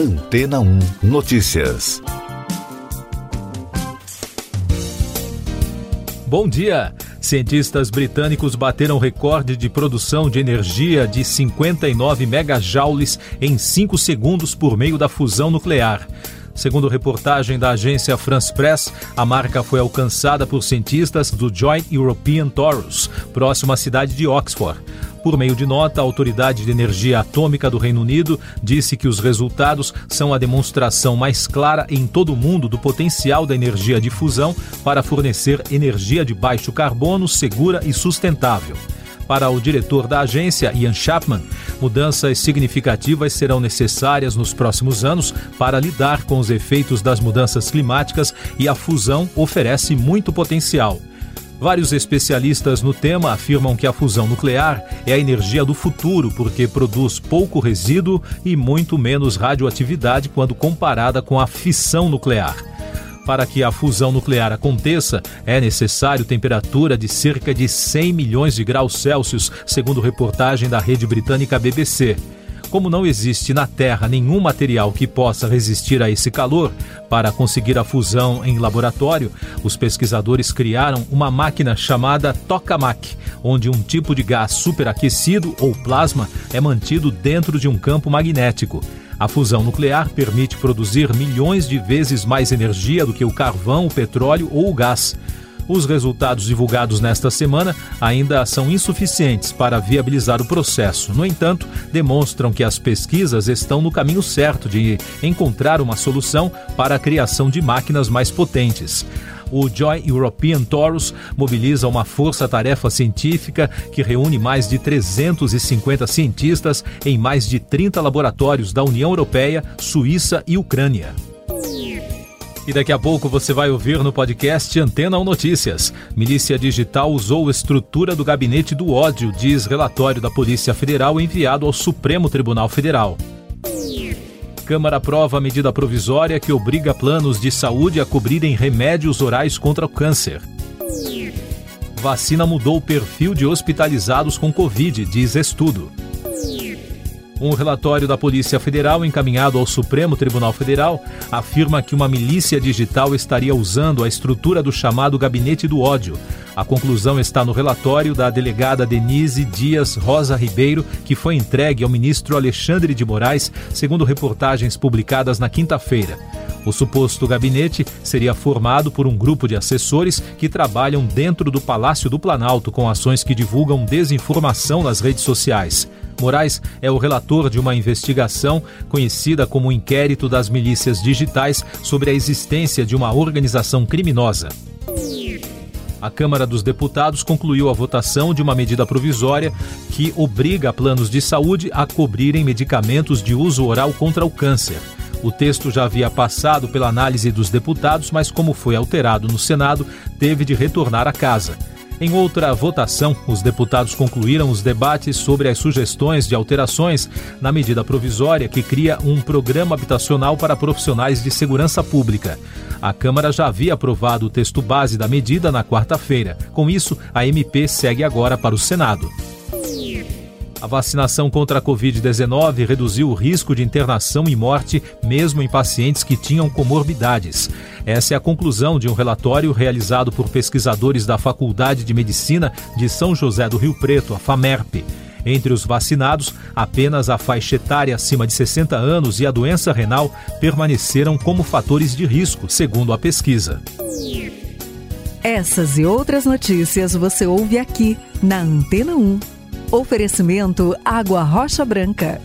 Antena 1 Notícias. Bom dia! Cientistas britânicos bateram recorde de produção de energia de 59 megajoules em 5 segundos por meio da fusão nuclear. Segundo reportagem da agência France Press, a marca foi alcançada por cientistas do Joint European Torus, próximo à cidade de Oxford. Por meio de nota, a Autoridade de Energia Atômica do Reino Unido disse que os resultados são a demonstração mais clara em todo o mundo do potencial da energia de fusão para fornecer energia de baixo carbono, segura e sustentável. Para o diretor da agência, Ian Chapman, mudanças significativas serão necessárias nos próximos anos para lidar com os efeitos das mudanças climáticas e a fusão oferece muito potencial. Vários especialistas no tema afirmam que a fusão nuclear é a energia do futuro porque produz pouco resíduo e muito menos radioatividade quando comparada com a fissão nuclear. Para que a fusão nuclear aconteça, é necessário temperatura de cerca de 100 milhões de graus Celsius, segundo reportagem da rede britânica BBC. Como não existe na Terra nenhum material que possa resistir a esse calor, para conseguir a fusão em laboratório, os pesquisadores criaram uma máquina chamada tokamak, onde um tipo de gás superaquecido ou plasma é mantido dentro de um campo magnético. A fusão nuclear permite produzir milhões de vezes mais energia do que o carvão, o petróleo ou o gás. Os resultados divulgados nesta semana ainda são insuficientes para viabilizar o processo. No entanto, demonstram que as pesquisas estão no caminho certo de encontrar uma solução para a criação de máquinas mais potentes o Joint European Torus mobiliza uma força-tarefa científica que reúne mais de 350 cientistas em mais de 30 laboratórios da União Europeia, Suíça e Ucrânia. E daqui a pouco você vai ouvir no podcast Antena 1 Notícias. Milícia Digital usou estrutura do gabinete do ódio, diz relatório da Polícia Federal enviado ao Supremo Tribunal Federal. Câmara aprova medida provisória que obriga planos de saúde a cobrirem remédios orais contra o câncer. Vacina mudou o perfil de hospitalizados com Covid, diz estudo. Um relatório da Polícia Federal encaminhado ao Supremo Tribunal Federal afirma que uma milícia digital estaria usando a estrutura do chamado Gabinete do Ódio. A conclusão está no relatório da delegada Denise Dias Rosa Ribeiro, que foi entregue ao ministro Alexandre de Moraes, segundo reportagens publicadas na quinta-feira. O suposto gabinete seria formado por um grupo de assessores que trabalham dentro do Palácio do Planalto com ações que divulgam desinformação nas redes sociais. Moraes é o relator de uma investigação conhecida como Inquérito das Milícias Digitais sobre a existência de uma organização criminosa. A Câmara dos Deputados concluiu a votação de uma medida provisória que obriga planos de saúde a cobrirem medicamentos de uso oral contra o câncer. O texto já havia passado pela análise dos deputados, mas, como foi alterado no Senado, teve de retornar à casa. Em outra votação, os deputados concluíram os debates sobre as sugestões de alterações na medida provisória que cria um programa habitacional para profissionais de segurança pública. A Câmara já havia aprovado o texto base da medida na quarta-feira. Com isso, a MP segue agora para o Senado. A vacinação contra a Covid-19 reduziu o risco de internação e morte, mesmo em pacientes que tinham comorbidades. Essa é a conclusão de um relatório realizado por pesquisadores da Faculdade de Medicina de São José do Rio Preto, a FAMERP. Entre os vacinados, apenas a faixa etária acima de 60 anos e a doença renal permaneceram como fatores de risco, segundo a pesquisa. Essas e outras notícias você ouve aqui na Antena 1. Oferecimento Água Rocha Branca.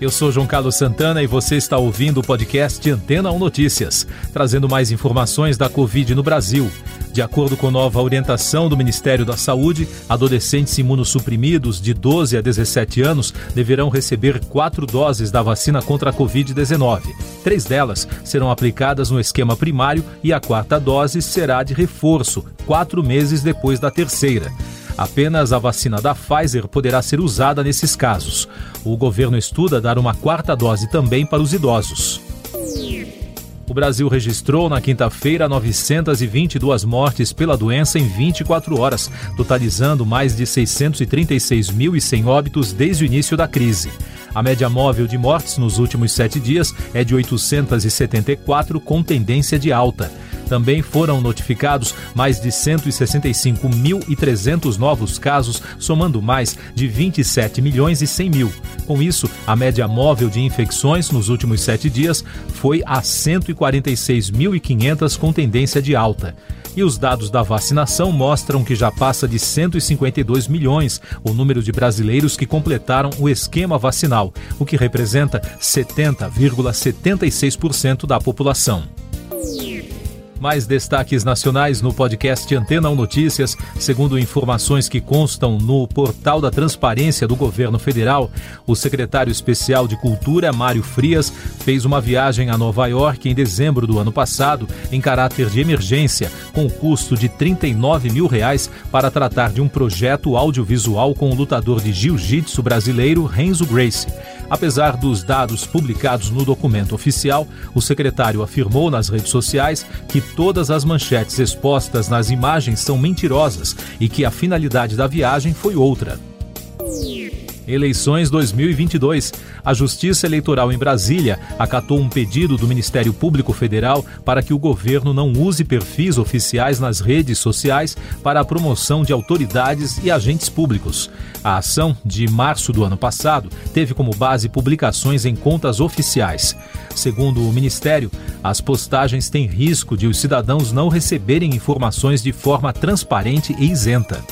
Eu sou João Carlos Santana e você está ouvindo o podcast Antena 1 Notícias, trazendo mais informações da Covid no Brasil. De acordo com nova orientação do Ministério da Saúde, adolescentes imunossuprimidos de 12 a 17 anos deverão receber quatro doses da vacina contra a Covid-19. Três delas serão aplicadas no esquema primário e a quarta dose será de reforço, quatro meses depois da terceira. Apenas a vacina da Pfizer poderá ser usada nesses casos. O governo estuda dar uma quarta dose também para os idosos. O Brasil registrou na quinta-feira 922 mortes pela doença em 24 horas, totalizando mais de 636.100 óbitos desde o início da crise. A média móvel de mortes nos últimos sete dias é de 874, com tendência de alta. Também foram notificados mais de 165.300 novos casos, somando mais de 27 milhões e 100 mil. Com isso, a média móvel de infecções nos últimos sete dias foi a 146.500, com tendência de alta. E os dados da vacinação mostram que já passa de 152 milhões o número de brasileiros que completaram o esquema vacinal, o que representa 70,76% da população. Mais destaques nacionais no podcast Antena 1 Notícias. Segundo informações que constam no portal da Transparência do Governo Federal, o secretário especial de Cultura, Mário Frias, fez uma viagem a Nova York em dezembro do ano passado, em caráter de emergência, com custo de 39 mil reais para tratar de um projeto audiovisual com o lutador de jiu-jitsu brasileiro Renzo Grace. Apesar dos dados publicados no documento oficial, o secretário afirmou nas redes sociais que todas as manchetes expostas nas imagens são mentirosas e que a finalidade da viagem foi outra. Eleições 2022. A Justiça Eleitoral em Brasília acatou um pedido do Ministério Público Federal para que o governo não use perfis oficiais nas redes sociais para a promoção de autoridades e agentes públicos. A ação, de março do ano passado, teve como base publicações em contas oficiais. Segundo o Ministério, as postagens têm risco de os cidadãos não receberem informações de forma transparente e isenta.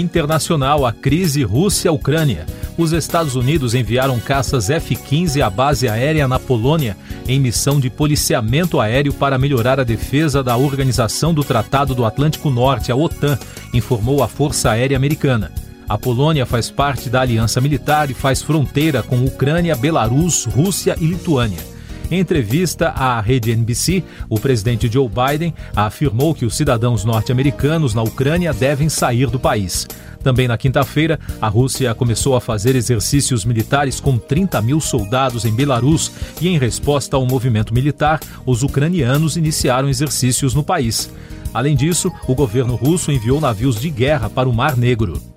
Internacional, a crise Rússia-Ucrânia. Os Estados Unidos enviaram caças F-15 à base aérea na Polônia em missão de policiamento aéreo para melhorar a defesa da Organização do Tratado do Atlântico Norte, a OTAN, informou a Força Aérea Americana. A Polônia faz parte da aliança militar e faz fronteira com Ucrânia, Belarus, Rússia e Lituânia. Em entrevista à rede NBC, o presidente Joe Biden afirmou que os cidadãos norte-americanos na Ucrânia devem sair do país. Também na quinta-feira, a Rússia começou a fazer exercícios militares com 30 mil soldados em Belarus e, em resposta ao movimento militar, os ucranianos iniciaram exercícios no país. Além disso, o governo russo enviou navios de guerra para o Mar Negro.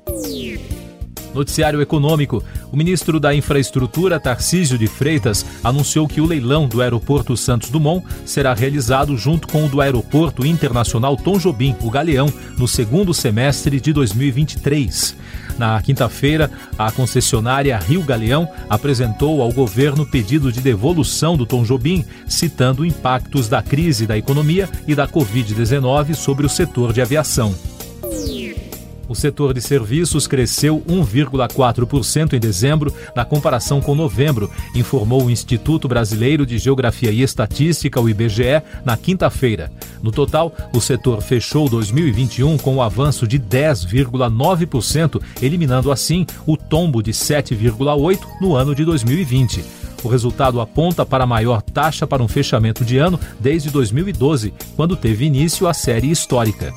Noticiário Econômico. O ministro da Infraestrutura, Tarcísio de Freitas, anunciou que o leilão do Aeroporto Santos Dumont será realizado junto com o do Aeroporto Internacional Tom Jobim, o Galeão, no segundo semestre de 2023. Na quinta-feira, a concessionária Rio Galeão apresentou ao governo pedido de devolução do Tom Jobim, citando impactos da crise da economia e da Covid-19 sobre o setor de aviação. O setor de serviços cresceu 1,4% em dezembro, na comparação com novembro, informou o Instituto Brasileiro de Geografia e Estatística, o IBGE, na quinta-feira. No total, o setor fechou 2021 com o um avanço de 10,9%, eliminando assim o tombo de 7,8% no ano de 2020. O resultado aponta para a maior taxa para um fechamento de ano desde 2012, quando teve início a série histórica.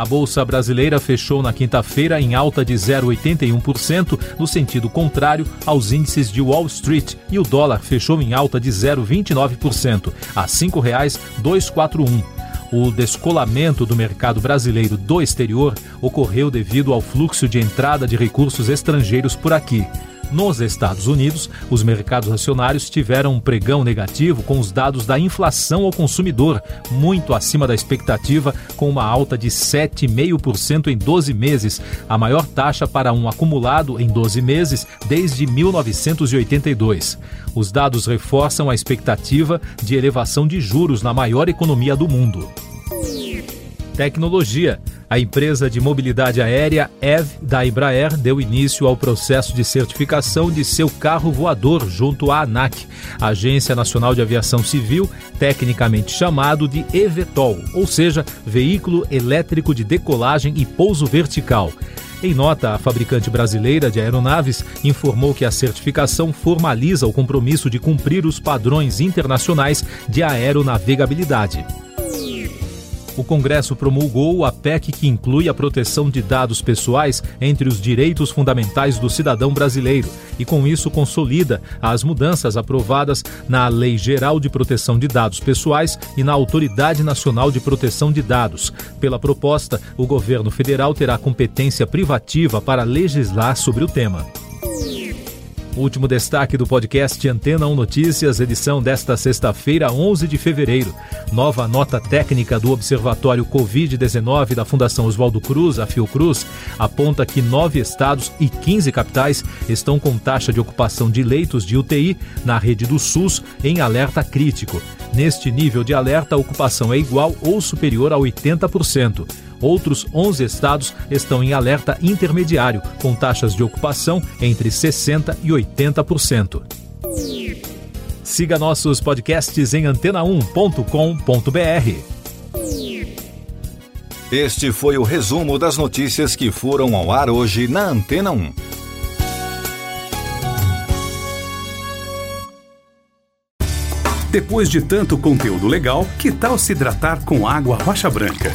A Bolsa Brasileira fechou na quinta-feira em alta de 0,81%, no sentido contrário aos índices de Wall Street, e o dólar fechou em alta de 0,29%, a R$ 5,241. O descolamento do mercado brasileiro do exterior ocorreu devido ao fluxo de entrada de recursos estrangeiros por aqui. Nos Estados Unidos, os mercados acionários tiveram um pregão negativo com os dados da inflação ao consumidor, muito acima da expectativa, com uma alta de 7,5% em 12 meses, a maior taxa para um acumulado em 12 meses desde 1982. Os dados reforçam a expectativa de elevação de juros na maior economia do mundo. Tecnologia. A empresa de mobilidade aérea EV da Embraer deu início ao processo de certificação de seu carro voador junto à ANAC, Agência Nacional de Aviação Civil, tecnicamente chamado de EVTOL, ou seja, Veículo Elétrico de Decolagem e Pouso Vertical. Em nota, a fabricante brasileira de aeronaves informou que a certificação formaliza o compromisso de cumprir os padrões internacionais de aeronavegabilidade. O Congresso promulgou a PEC que inclui a proteção de dados pessoais entre os direitos fundamentais do cidadão brasileiro e, com isso, consolida as mudanças aprovadas na Lei Geral de Proteção de Dados Pessoais e na Autoridade Nacional de Proteção de Dados. Pela proposta, o governo federal terá competência privativa para legislar sobre o tema. Último destaque do podcast Antena 1 Notícias, edição desta sexta-feira, 11 de fevereiro. Nova nota técnica do Observatório Covid-19 da Fundação Oswaldo Cruz, a Fiocruz, aponta que nove estados e 15 capitais estão com taxa de ocupação de leitos de UTI na rede do SUS em alerta crítico. Neste nível de alerta, a ocupação é igual ou superior a 80%. Outros 11 estados estão em alerta intermediário, com taxas de ocupação entre 60% e 80%. Siga nossos podcasts em antena1.com.br. Este foi o resumo das notícias que foram ao ar hoje na Antena 1. Depois de tanto conteúdo legal, que tal se hidratar com água rocha branca?